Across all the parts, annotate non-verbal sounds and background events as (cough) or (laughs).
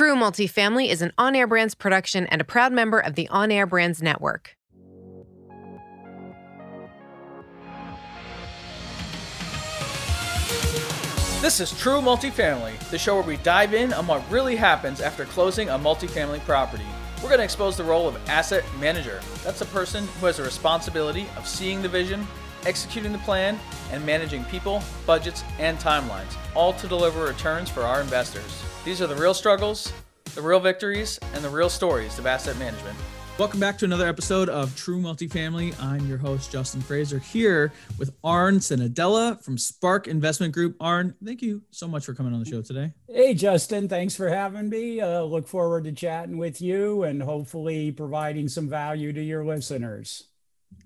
True Multifamily is an on air brands production and a proud member of the On Air Brands Network. This is True Multifamily, the show where we dive in on what really happens after closing a multifamily property. We're going to expose the role of asset manager. That's a person who has a responsibility of seeing the vision, executing the plan, and managing people, budgets, and timelines, all to deliver returns for our investors. These are the real struggles, the real victories, and the real stories of asset management. Welcome back to another episode of True Multifamily. I'm your host, Justin Fraser, here with Arn Senadella from Spark Investment Group. Arn, thank you so much for coming on the show today. Hey, Justin, thanks for having me. Uh, look forward to chatting with you and hopefully providing some value to your listeners.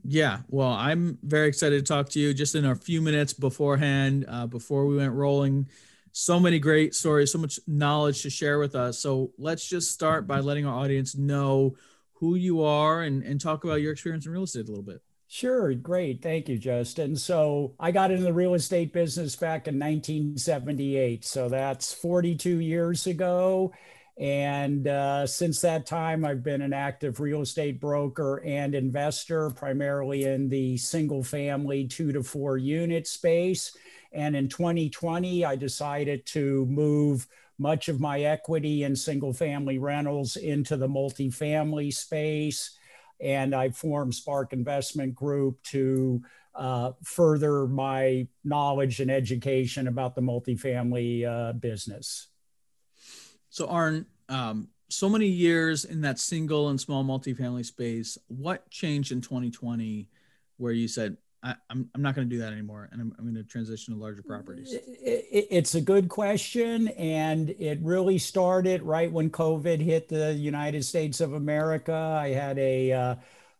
Yeah, well, I'm very excited to talk to you just in a few minutes beforehand, uh, before we went rolling. So many great stories, so much knowledge to share with us. So let's just start by letting our audience know who you are and, and talk about your experience in real estate a little bit. Sure, great. Thank you, Justin. So I got into the real estate business back in 1978. So that's 42 years ago. And uh, since that time, I've been an active real estate broker and investor, primarily in the single family two to four unit space. And in 2020, I decided to move much of my equity in single family rentals into the multifamily space. And I formed Spark Investment Group to uh, further my knowledge and education about the multifamily uh, business. So, Arn, um, so many years in that single and small multifamily space. What changed in 2020 where you said, I, am I'm, I'm not going to do that anymore, and I'm, I'm going to transition to larger properties? It's a good question, and it really started right when COVID hit the United States of America. I had a uh,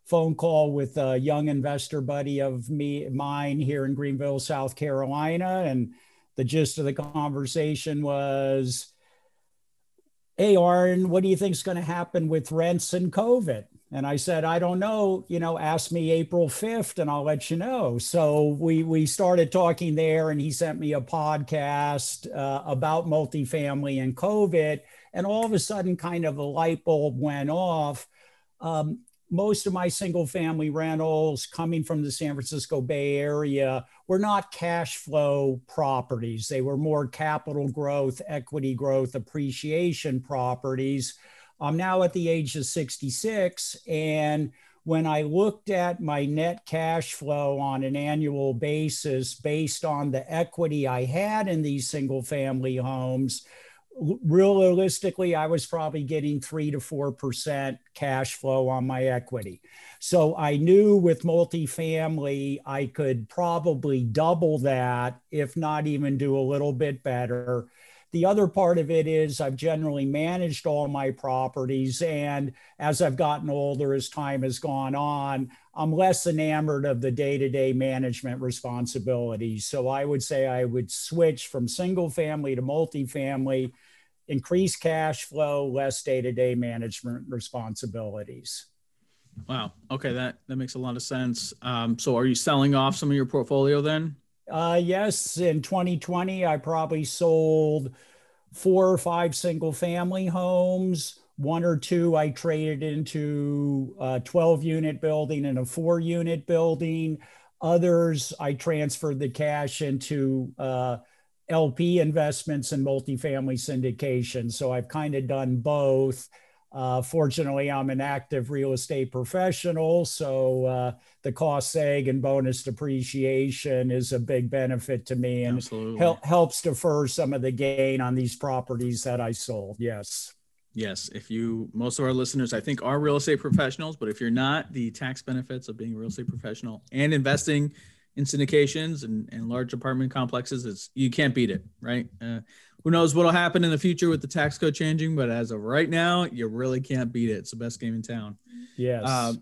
phone call with a young investor buddy of me mine here in Greenville, South Carolina, and the gist of the conversation was, "Hey, Arn, what do you think is going to happen with rents and COVID?" And I said, I don't know, you know, ask me April 5th and I'll let you know. So we, we started talking there and he sent me a podcast uh, about multifamily and COVID. And all of a sudden, kind of a light bulb went off. Um, most of my single family rentals coming from the San Francisco Bay Area were not cash flow properties. They were more capital growth, equity growth, appreciation properties I'm now at the age of 66. And when I looked at my net cash flow on an annual basis based on the equity I had in these single family homes, realistically, I was probably getting three to 4% cash flow on my equity. So I knew with multifamily, I could probably double that, if not even do a little bit better the other part of it is I've generally managed all my properties. And as I've gotten older, as time has gone on, I'm less enamored of the day to day management responsibilities. So I would say I would switch from single family to multifamily, increase cash flow, less day to day management responsibilities. Wow. Okay, that that makes a lot of sense. Um, so, are you selling off some of your portfolio then? Uh, yes, in 2020, I probably sold four or five single family homes. One or two I traded into a 12 unit building and a four unit building. Others I transferred the cash into uh, LP investments and multifamily syndication. So I've kind of done both. Uh, fortunately, I'm an active real estate professional, so uh, the cost seg and bonus depreciation is a big benefit to me and hel- helps defer some of the gain on these properties that I sold. Yes. Yes. If you, most of our listeners, I think, are real estate professionals, but if you're not, the tax benefits of being a real estate professional and investing in syndications and, and large apartment complexes, it's, you can't beat it, right? Uh, who knows what'll happen in the future with the tax code changing, but as of right now, you really can't beat it. It's the best game in town. Yes. Uh,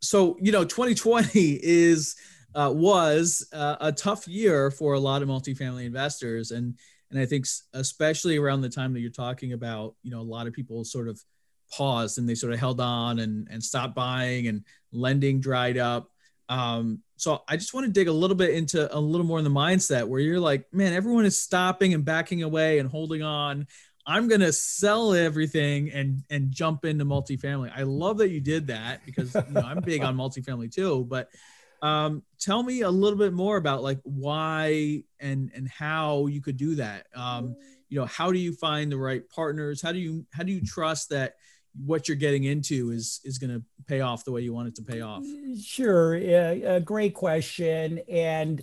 so you know, 2020 is uh, was uh, a tough year for a lot of multifamily investors, and and I think especially around the time that you're talking about, you know, a lot of people sort of paused and they sort of held on and and stopped buying and lending dried up. Um, so I just want to dig a little bit into a little more in the mindset where you're like, man, everyone is stopping and backing away and holding on. I'm gonna sell everything and and jump into multifamily. I love that you did that because you know I'm big on (laughs) multifamily too. But um, tell me a little bit more about like why and and how you could do that. Um, you know, how do you find the right partners? How do you how do you trust that what you're getting into is is going to pay off the way you want it to pay off? Sure, a great question, and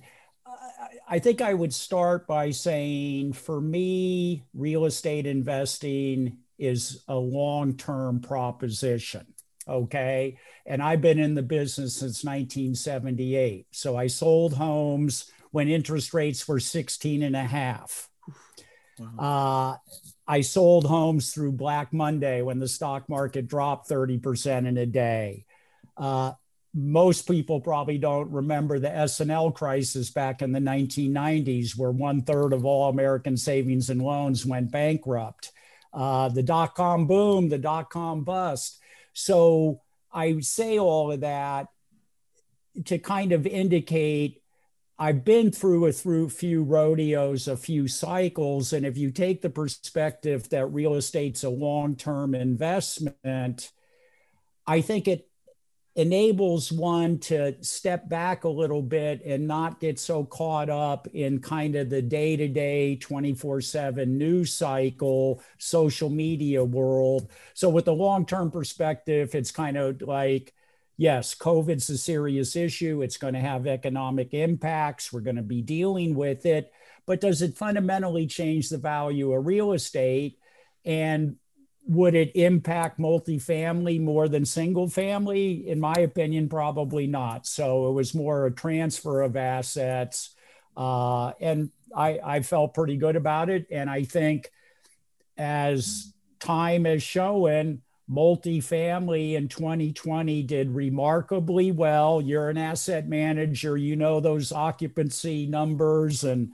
I think I would start by saying for me, real estate investing is a long term proposition. Okay. And I've been in the business since 1978. So I sold homes when interest rates were 16 and a half. Wow. Uh, I sold homes through Black Monday when the stock market dropped 30% in a day. Uh, most people probably don't remember the S&L crisis back in the 1990s, where one third of all American savings and loans went bankrupt. Uh, the dot com boom, the dot com bust. So I say all of that to kind of indicate I've been through a through few rodeos, a few cycles, and if you take the perspective that real estate's a long-term investment, I think it enables one to step back a little bit and not get so caught up in kind of the day to day 24 7 news cycle, social media world. So, with the long term perspective, it's kind of like, yes, COVID's a serious issue. It's going to have economic impacts. We're going to be dealing with it. But does it fundamentally change the value of real estate? And would it impact multifamily more than single family? In my opinion, probably not. So it was more a transfer of assets. Uh, and I, I felt pretty good about it. And I think as time is showing, multifamily in 2020 did remarkably well. You're an asset manager, you know those occupancy numbers and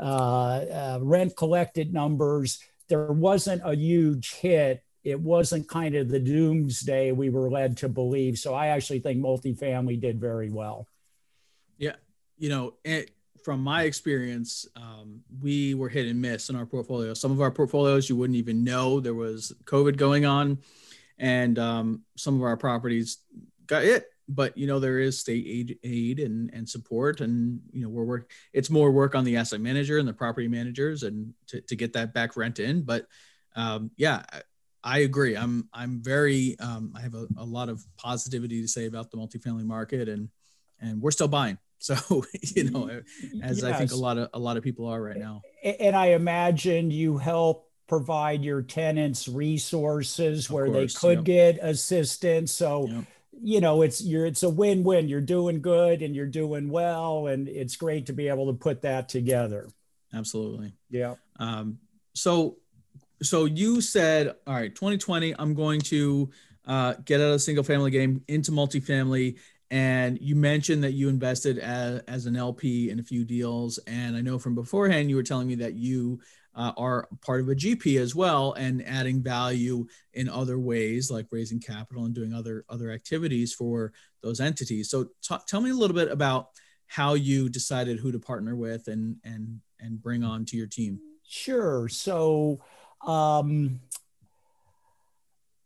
uh, uh, rent collected numbers there wasn't a huge hit. It wasn't kind of the doomsday we were led to believe. So I actually think multifamily did very well. Yeah. You know, it, from my experience, um, we were hit and miss in our portfolio. Some of our portfolios, you wouldn't even know there was COVID going on. And um, some of our properties got it but you know there is state aid, aid and, and support and you know we're work it's more work on the asset manager and the property managers and to, to get that back rent in. But um, yeah I, agree. I'm i'm very um, i have a, a lot of positivity to say about the multifamily market and and we're still buying. (laughs) So you know as yes. i think a lot of a lot of people are right now. And i imagine you help provide your tenants resources where course, they could yep. get assistance. So yep. you know it's you're it's a win-win. You're doing good and you're doing well and it's great to be able to put that together. Absolutely. Yeah. Um so so you said all right 2020 i'm going to uh, get out of single family game into multifamily. And you mentioned that you invested as, as an lp in a few deals. And i know from beforehand you were telling me that you uh, are part of a GP as well and adding value in other ways like raising capital and doing other other activities for those entities. So t- tell me a little bit about how you decided who to partner with and and and bring on to your team. Sure. So um,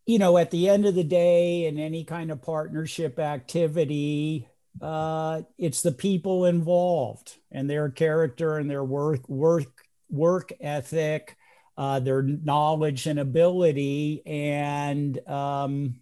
you know, at the end of the day, in any kind of partnership activity, uh, it's the people involved and their character and their work work work ethic, uh, their knowledge and ability. And um,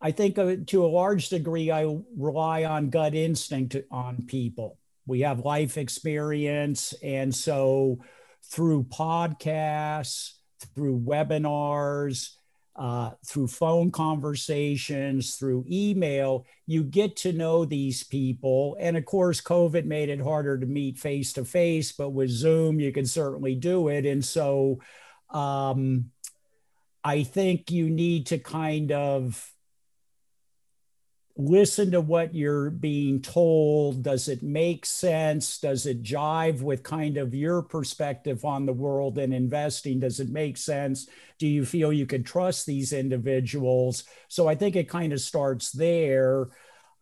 I think uh, to a large degree, I rely on gut instinct on people. We have life experience. And so through podcasts, through webinars, uh, through phone conversations, through email, you get to know these people. And of course, COVID made it harder to meet face to face, but with Zoom, you can certainly do it. And so um, I think you need to kind of listen to what you're being told. Does it make sense? Does it jive with kind of your perspective on the world and investing? Does it make sense? Do you feel you can trust these individuals? So I think it kind of starts there.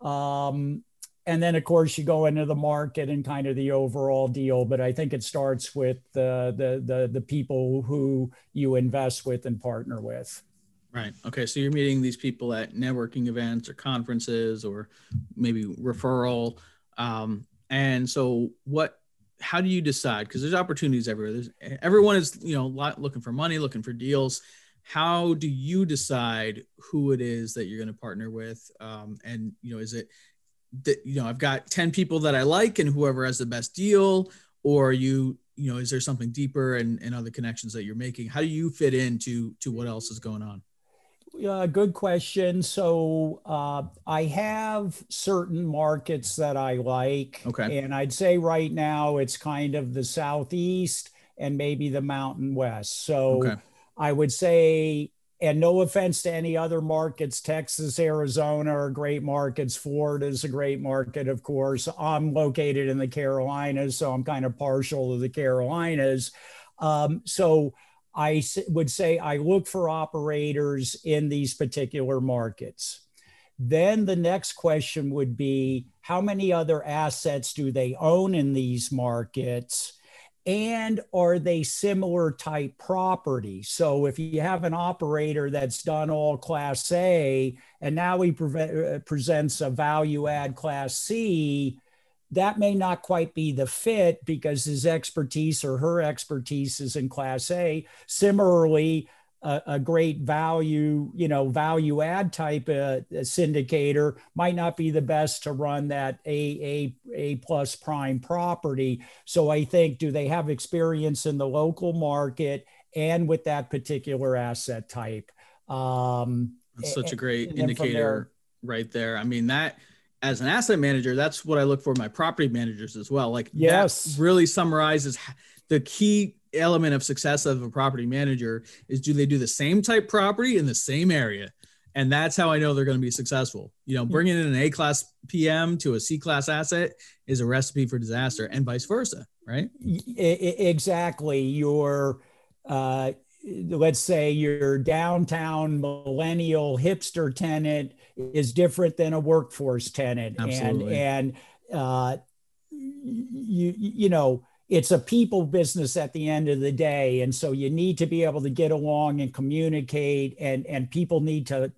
Um, and then of course you go into the market and kind of the overall deal but i think it starts with the the the, the people who you invest with and partner with right. Okay so you're meeting these people at networking events or conferences or maybe referral um, and so what how do you decide? Because there's opportunities everywhere. There's everyone is you know looking for money looking for deals. How do you decide who it is that you're going to partner with? Um, and you know is it that you know i've got 10 people that i like and whoever has the best deal or you you know is there something deeper and, and other connections that you're making? How do you fit into to what else is going on uh, good question. So uh, I have certain markets that I like. Okay. And I'd say right now it's kind of the Southeast and maybe the Mountain West. So okay. I would say and no offense to any other markets, Texas, Arizona are great markets. Florida is a great market, of course. I'm located in the Carolinas, so I'm kind of partial to the Carolinas. Um, so I would say I look for operators in these particular markets. Then the next question would be how many other assets do they own in these markets? and are they similar type property? So if you have an operator that's done all class A and now he pre- uh, presents a value add class C, that may not quite be the fit because his expertise or her expertise is in class A. Similarly, a, a, great value, you know, value add type uh, syndicator might not be the best to run that A A A plus prime property. So I think do they have experience in the local market and with that particular asset type? Um, that's such a great indicator there, right there. I mean that as an asset manager, that's what I look for my property managers as well. Like yes, really summarizes the key element of success of a property manager is do they do the same type property in the same area? And that's how I know they're going to be successful. You know, bringing in an A class PM to a C class asset is a recipe for disaster, and vice versa, right? Exactly. Your, uh, let's say your downtown millennial hipster tenant is different than a workforce tenant, Absolutely. and and uh, you you know it's a people business at the end of the day. And so you need to be able to get along and communicate and and people need to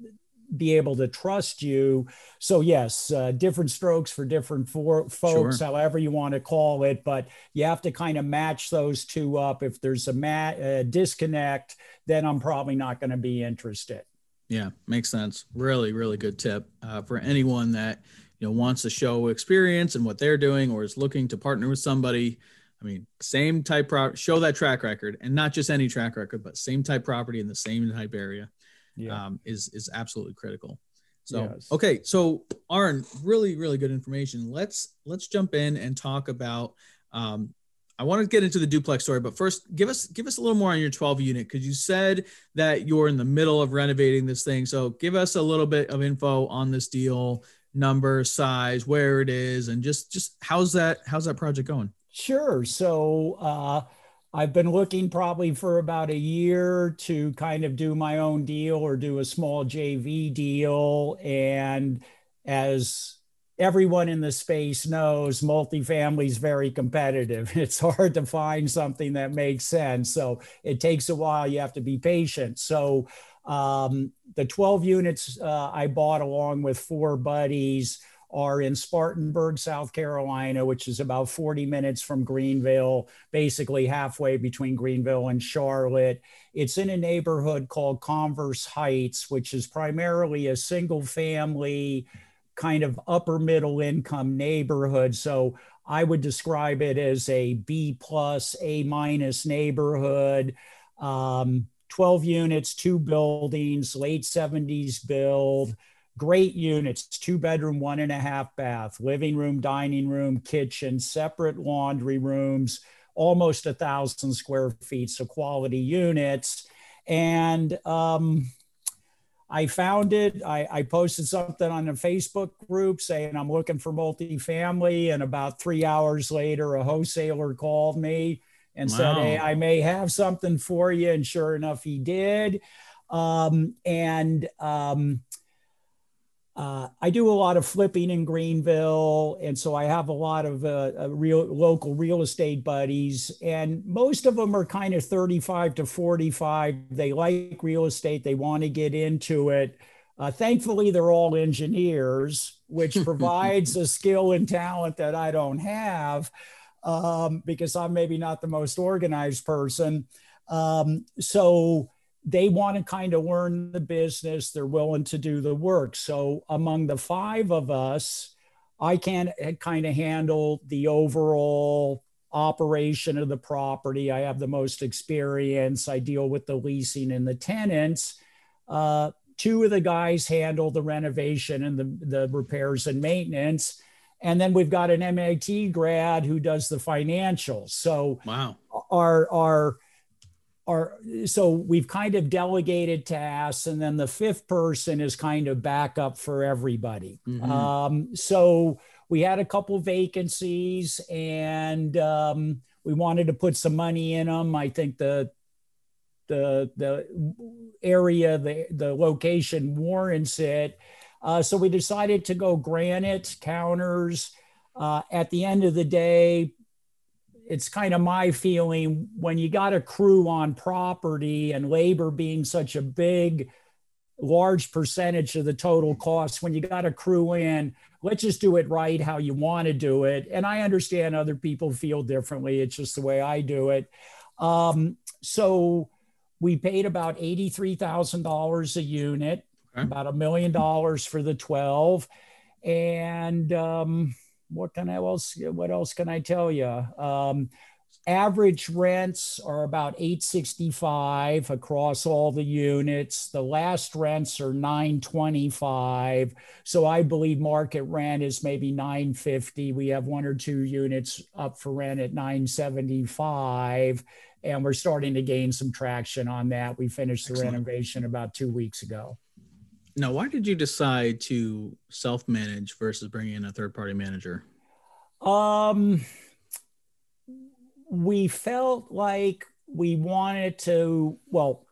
be able to trust you. So yes uh, different strokes for different for folks sure. however you want to call it but you have to kind of match those two up. If there's a ma- disconnect then i'm probably not going to be interested yeah makes sense really really good tip uh, for anyone that you know wants to show experience and what they're doing or is looking to partner with somebody I mean, same type pro- show that track record, and not just any track record, but same type property in the same type area, yeah. um, is is absolutely critical. So yes. okay, so Aaron, really really good information. Let's let's jump in and talk about. Um, I want to get into the duplex story, but first, give us give us a little more on your 12 unit because you said that you're in the middle of renovating this thing. So give us a little bit of info on this deal, number, size, where it is, and just just how's that how's that project going? Sure. So uh, I've been looking probably for about a year to kind of do my own deal or do a small JV deal. And as everyone in the space knows, multifamily is very competitive. (laughs) It's hard to find something that makes sense. So it takes a while. You have to be patient. So um, the 12 units uh, I bought along with four buddies are in Spartanburg, South Carolina, which is about 40 minutes from Greenville, basically halfway between Greenville and Charlotte. It's in a neighborhood called Converse Heights, which is primarily a single family, kind of upper middle income neighborhood. So I would describe it as a B plus, A minus neighborhood. Um, 12 units, two buildings, late 70s build great units two bedroom one and a half bath living room dining room kitchen separate laundry rooms almost a thousand square feet so quality units and um, i found it I, I posted something on a facebook group saying i'm looking for multifamily and about three hours later a wholesaler called me and wow. said hey i may have something for you and sure enough he did um, and um, uh, I do a lot of flipping in Greenville, and so I have a lot of uh, uh, real local real estate buddies, and most of them are kind of 35 to 45. They like real estate, they want to get into it. Uh, thankfully, they're all engineers, which (laughs) provides a skill and talent that I don't have um, because I'm maybe not the most organized person. Um, so they want to kind of learn the business. They're willing to do the work. So among the five of us, I can kind of handle the overall operation of the property. I have the most experience. I deal with the leasing and the tenants. Uh, two of the guys handle the renovation and the, the repairs and maintenance. And then we've got an MIT grad who does the financials. So wow. our, our, are so we've kind of delegated tasks and then the fifth person is kind of backup for everybody. Mm-hmm. um, so we had a couple vacancies and um, we wanted to put some money in them i think the the the area the the location warrants it. Uh, so we decided to go granite counters. Uh, at the end of the day it's kind of my feeling when you got a crew on property and labor being such a big large percentage of the total cost when you got a crew in let's just do it right how you want to do it. And i understand other people feel differently. It's just the way i do it. Um, so we paid about $83000 a unit okay. about a million dollars for the 12 and um, what can I else what else can I tell you? Um, average rents are about 865 across all the units. The last rents are 925 so i believe market rent is maybe 950 we have one or two units up for rent at 975 and we're starting to gain some traction on that. We finished the Excellent. renovation about two weeks ago now, why did you decide to self manage versus bringing in a third party manager? Um, we felt like we wanted to, well,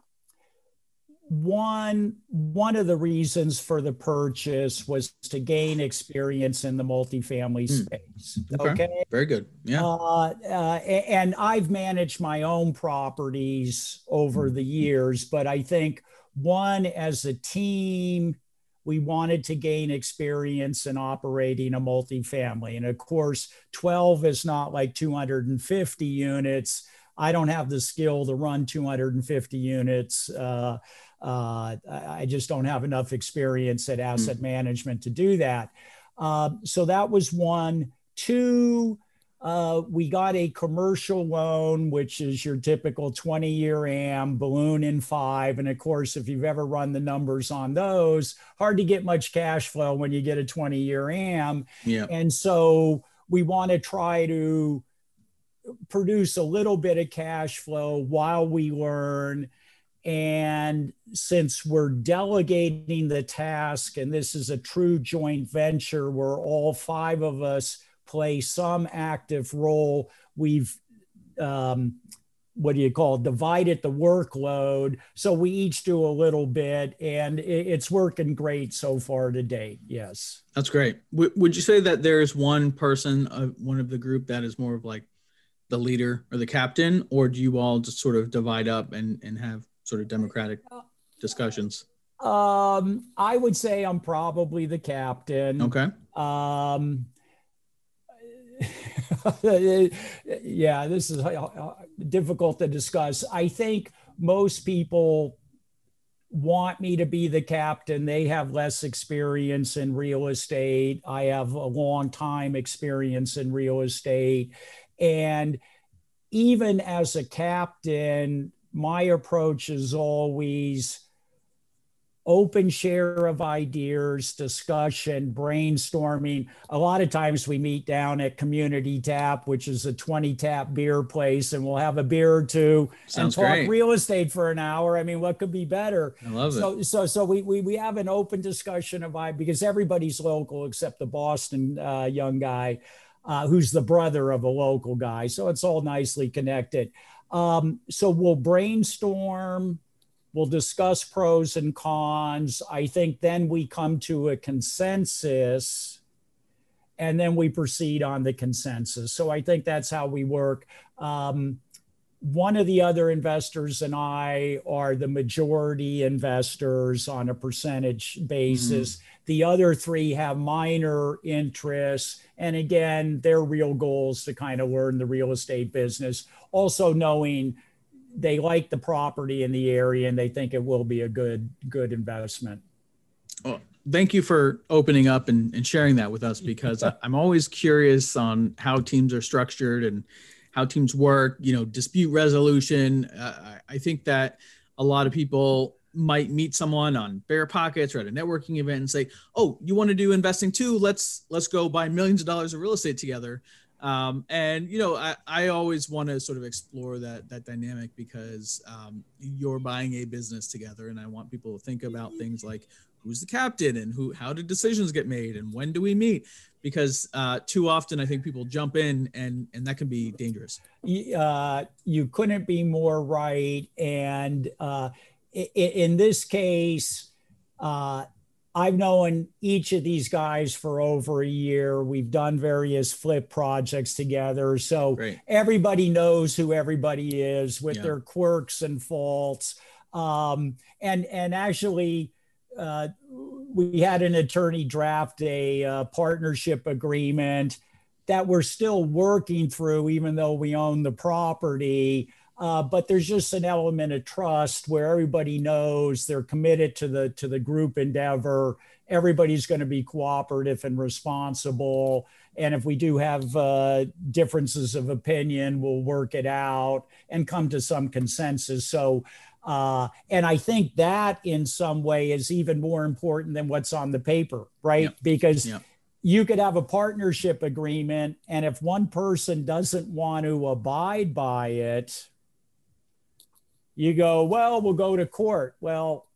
one one of the reasons for the purchase was to gain experience in the multifamily mm. space. Okay. okay. very good. Yeah. Uh, uh, and I've managed my own properties over mm. the years, but I think one, as a team, we wanted to gain experience in operating a multifamily. And of course, 12 is not like 250 units. I don't have the skill to run 250 units. Uh, uh, I just don't have enough experience at asset mm. management to do that. Uh, so that was one. Two, uh, we got a commercial loan, which is your typical 20 year AM balloon in five. And of course, if you've ever run the numbers on those, hard to get much cash flow when you get a 20 year AM. Yeah. And so we want to try to produce a little bit of cash flow while we learn. And since we're delegating the task, and this is a true joint venture where all five of us play some active role. We've um, what do you call it, divided the workload. So we each do a little bit and it's working great so far to date. Yes. That's great. W- would you say that there's one person, uh, one of the group that is more of like the leader or the captain, or do you all just sort of divide up and, and have sort of democratic discussions? Um, I would say I'm probably the captain. Okay. Um, (laughs) yeah, this is uh, uh, difficult to discuss. I think most people want me to be the captain. They have less experience in real estate. I have a long time experience in real estate. And even as a captain, my approach is always open share of ideas, discussion, brainstorming. A lot of times we meet down at Community Tap, which is a 20 tap beer place, and we'll have a beer or two Sounds and talk great. real estate for an hour. I mean, what could be better? I love so, it. So, so we, we, we have an open discussion of I because everybody's local except the Boston uh, young guy. Uh, who's the brother of a local guy. So it's all nicely connected. Um, so we'll brainstorm We'll discuss pros and cons. I think then we come to a consensus and then we proceed on the consensus. So I think that's how we work. Um, one of the other investors and I are the majority investors on a percentage basis. Mm-hmm. The other three have minor interests. And again, their real goals to kind of learn the real estate business. Also knowing they like the property in the area and they think it will be a good good investment. Well, thank you for opening up and, and sharing that with us (laughs) because I'm always curious on how teams are structured and how teams work. You know, dispute resolution. Uh, I think that a lot of people might meet someone on BiggerPockets or at a networking event and say, "Oh, you want to do investing too? Let's let's go buy millions of dollars of real estate together." Um, and you know, I, I always want to sort of explore that that dynamic because um, you're buying a business together, and I want people to think about things like who's the captain and who how do decisions get made and when do we meet? Because uh, too often i think people jump in and and that can be dangerous. Uh, you couldn't be more right and uh, in, in this case uh, I've known each of these guys for over a year. We've done various flip projects together. So Great. everybody knows who everybody is with yeah. their quirks and faults. Um, and, and actually, uh, we had an attorney draft a uh, partnership agreement that we're still working through, even though we own the property. Uh, but there's just an element of trust where everybody knows they're committed to the to the group endeavor. Everybody's going to be cooperative and responsible. And if we do have uh, differences of opinion, we'll work it out and come to some consensus. So, uh, and I think that in some way is even more important than what's on the paper, right? Yep. Because yep you could have a partnership agreement and if one person doesn't want to abide by it you go, well, we'll go to court. Well,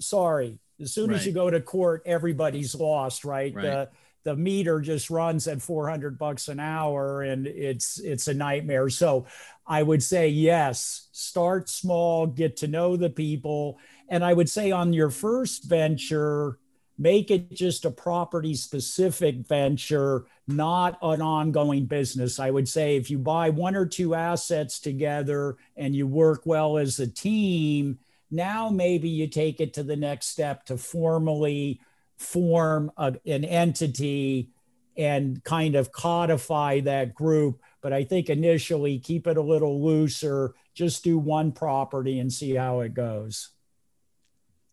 sorry. As soon right. as you go to court, everybody's lost, right? right. The the meter just runs at 400 bucks an hour and it's it's a nightmare. So I would say yes, start small, get to know the people. And I would say on your first venture, make it just a property specific venture, not an ongoing business. I would say if you buy one or two assets together and you work well as a team, now maybe you take it to the next step to formally form a, an entity and kind of codify that group. But I think initially keep it a little looser, just do one property and see how it goes.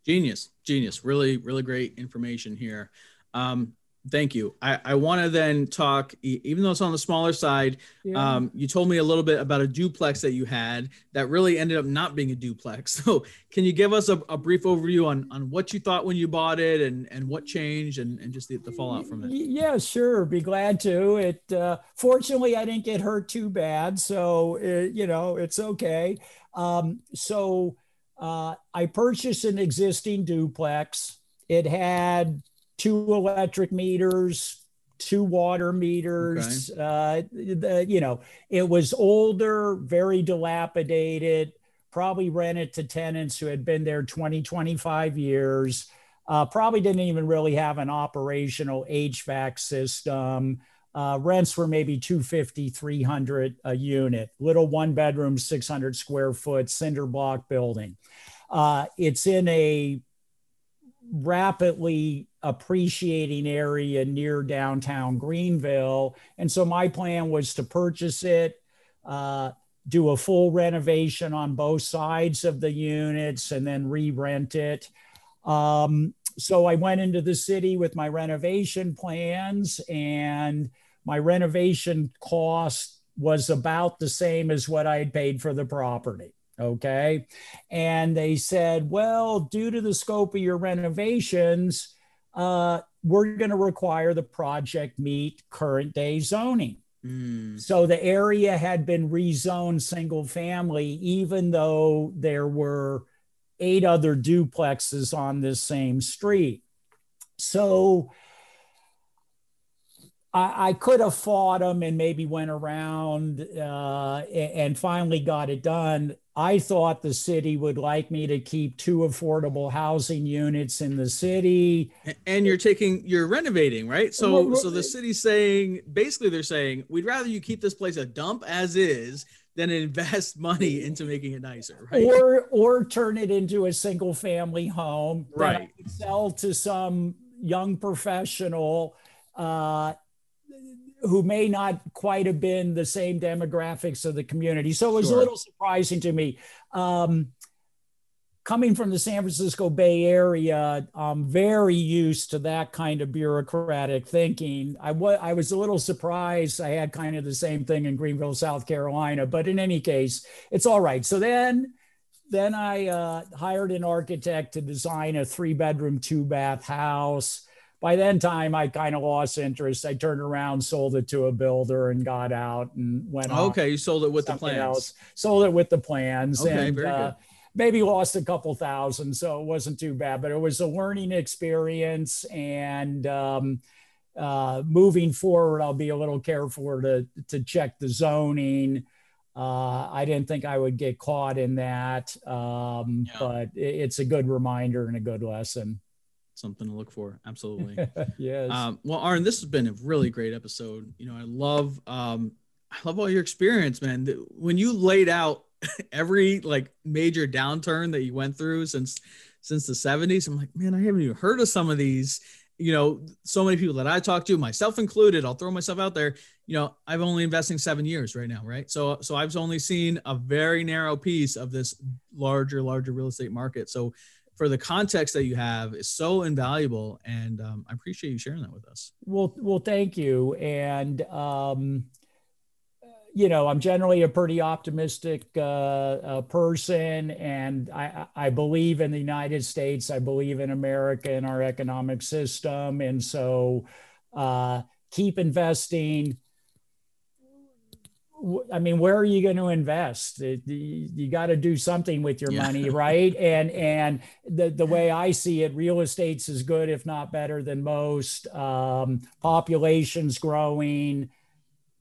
Genius, genius. Really, really great information here. Um, thank you. I, I want to then talk, even though it's on the smaller side, yeah. um, you told me a little bit about a duplex that you had that really ended up not being a duplex. (laughs) So, can you give us a, a brief overview on, on what you thought when you bought it and, and what changed and, and just the, the fallout from it? Yeah, sure. Be glad to. It uh, fortunately, I didn't get hurt too bad. So, it, you know, it's okay. Um, so, uh, I purchased an existing duplex. It had two electric meters, two water meters. Okay. Uh, the, you know, it was older, very dilapidated, probably rented to tenants who had been there 20, 25 years. Uh, probably didn't even really have an operational HVAC system. Uh, rents were maybe 250 300 a unit little one bedroom 600 square foot cinder block building. Uh, it's in a rapidly appreciating area near downtown greenville. And so my plan was to purchase it uh, do a full renovation on both sides of the units and then re-rent it. Um, so I went into the city with my renovation plans, and my renovation cost was about the same as what I had paid for the property. Okay. And they said, well, due to the scope of your renovations, uh, we're going to require the project meet current day zoning. Mm. So the area had been rezoned single family, even though there were eight other duplexes on this same street. So I, I could have fought them and maybe went around uh, and finally got it done. I thought the city would like me to keep two affordable housing units in the city. And you're taking, you're renovating, right? So, so the city's saying, basically, they're saying, we'd rather you keep this place a dump as is than invest money into making it nicer, right? Or, or turn it into a single family home, right? Sell to some young professional. Uh, who may not quite have been the same demographics of the community. So it was sure. a little surprising to me. Um, coming from the San Francisco Bay Area, I'm very used to that kind of bureaucratic thinking. I was I was a little surprised. I had kind of the same thing in Greenville, South Carolina, but in any case, it's all right. So then, then I uh, hired an architect to design a three bedroom, two bath house by then time I kind of lost interest. I turned around, sold it to a builder and got out and went on. Okay, you sold it with the plans. Else. Sold it with the plans. Okay, and, very uh, good. Maybe lost a couple thousand, so it wasn't too bad, but it was a learning experience. And um, uh, moving forward, I'll be a little careful to to check the zoning. Uh, I didn't think I would get caught in that, um, yeah. but it, it's a good reminder and a good lesson something to look for. Absolutely. (laughs) yes. Um, well, Aaron, this has been a really great episode. You know, I love, um, I love all your experience, man. When you laid out (laughs) every like major downturn that you went through since since the 70s, I'm like, man, I haven't even heard of some of these. You know, so many people that I talk to, myself included, I'll throw myself out there. You know, I've only investing seven years right now, right? So, so I've only seen a very narrow piece of this larger, larger real estate market. So, for the context that you have is so invaluable and um, i appreciate you sharing that with us well well thank you and um, you know i'm generally a pretty optimistic uh, uh, person and I, I believe in the united states i believe in america and our economic system and so uh, keep investing I mean, where are you going to invest? You got to do something with your yeah. money, right? And and the the way I see it, real estate's as good, if not better, than most. Um, population's growing,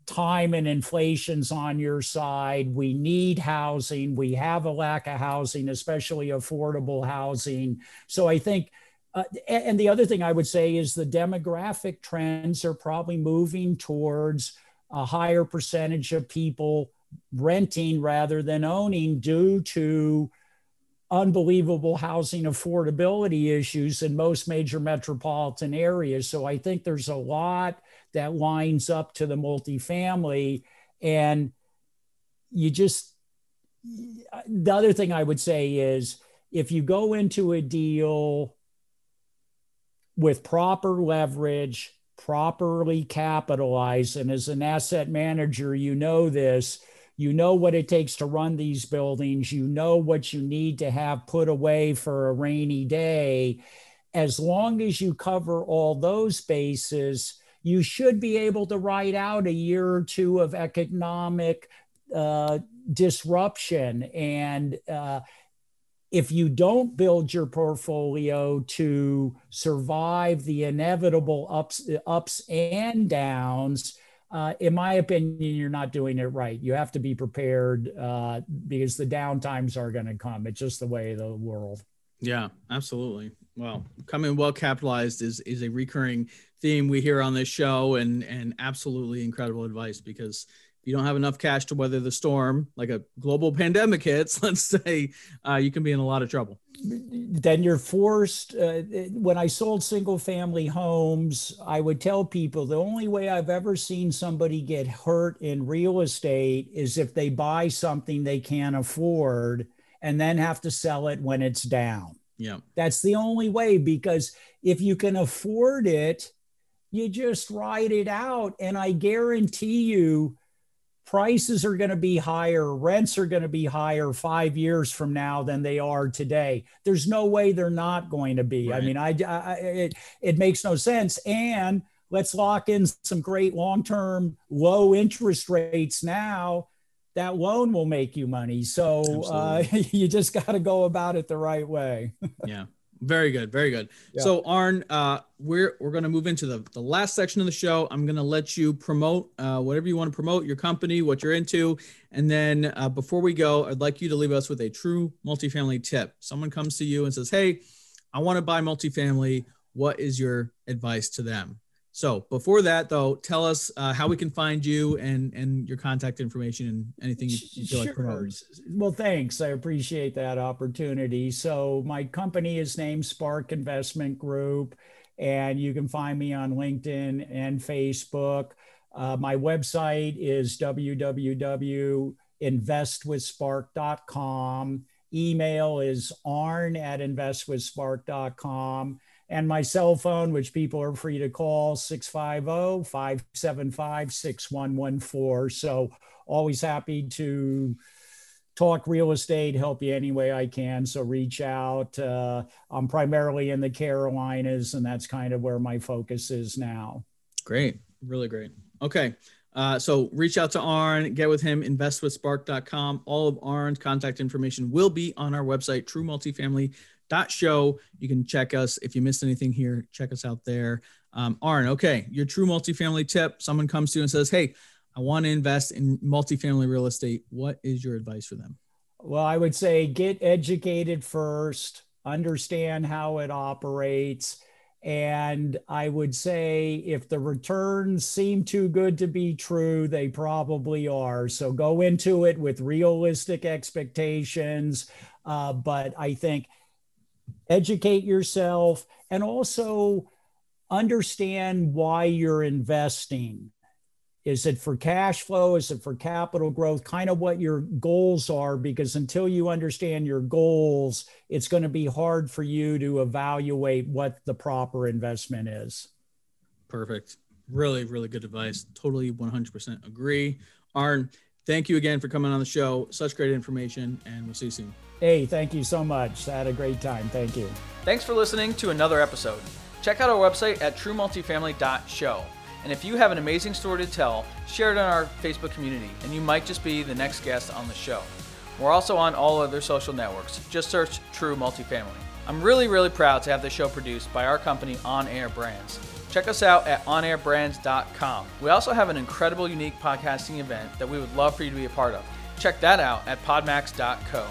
time and inflation's on your side. We need housing. We have a lack of housing, especially affordable housing. So I think. Uh, and the other thing I would say is the demographic trends are probably moving towards a higher percentage of people renting rather than owning due to unbelievable housing affordability issues in most major metropolitan areas. So I think there's a lot that lines up to the multifamily. And you just, the other thing I would say is if you go into a deal with proper leverage, properly capitalized. And as an asset manager, you know this. You know what it takes to run these buildings. You know what you need to have put away for a rainy day. As long as you cover all those bases, you should be able to ride out a year or two of economic uh, disruption. And uh, if you don't build your portfolio to survive the inevitable ups, ups and downs, uh, in my opinion, you're not doing it right. You have to be prepared uh, because the downtimes are going to come. It's just the way of the world. Yeah, absolutely. Well, coming well capitalized is is a recurring theme we hear on this show, and and absolutely incredible advice because if you don't have enough cash to weather the storm, like a global (laughs) pandemic hits, let's say, uh, you can be in a lot of trouble. Then you're forced. Uh, when I sold single family homes, I would tell people the only way I've ever seen somebody get hurt in real estate is if they buy something they can't afford and then have to sell it when it's down. Yeah. That's the only way because if you can afford it, you just ride it out. And I guarantee you, prices are going to be higher, rents are going to be higher five years from now than they are today. There's no way they're not going to be. Right. I mean, I, I, it it makes no sense. And let's lock in some great long-term low interest rates now. That loan will make you money. So uh, (laughs) you just got to go about it the right way. (laughs) yeah. Very good, very good. Yeah. So Arn, uh, we're we're going to move into the the last section of the show. I'm going to let you promote uh, whatever you want to promote, your company, what you're into, and then uh, before we go, I'd like you to leave us with a true multifamily tip. Someone comes to you and says, "Hey, I want to buy multifamily. What is your advice to them?" So before that, though, tell us uh, how we can find you and and your contact information and anything you, you feel sure. like promoting. Well, thanks. I appreciate that opportunity. So my company is named Spark Investment Group, and you can find me on LinkedIn and Facebook. Uh, my website is www.investwithspark.com. Email is arn at investwithspark.com and my cell phone, which people are free to call 650 575 6114. So, always happy to talk real estate, help you any way I can. So, reach out. Uh, I'm primarily in the Carolinas, and that's kind of where my focus is now. Great. Really great. Okay. Uh, so reach out to Arn, get with him, investwithspark.com. All of Arn's contact information will be on our website, True Multifamily dot show. You can check us if you missed anything here. Check us out there. Um, Arn, okay, your true multifamily tip. Someone comes to you and says, "Hey, I want to invest in multifamily real estate." What is your advice for them? Well, I would say get educated first, understand how it operates. And I would say if the returns seem too good to be true, they probably are. So go into it with realistic expectations. Uh, but I think educate yourself, and also understand why you're investing. Is it for cash flow? Is it for capital growth? Kind of what your goals are, because until you understand your goals, it's going to be hard for you to evaluate what the proper investment is. Perfect. Really, really good advice. Totally 100% agree. Arn, thank you again for coming on the show. Such great information, and we'll see you soon. Hey, thank you so much. I had a great time. Thank you. Thanks for listening to another episode. Check out our website at truemultifamily.show. And if you have an amazing story to tell, share it on our Facebook community, and you might just be the next guest on the show. We're also on all other social networks. Just search True Multifamily. I'm really, really proud to have this show produced by our company On Air Brands. Check us out at onairbrands.com. We also have an incredible, unique podcasting event that we would love for you to be a part of. Check that out at podmax.co.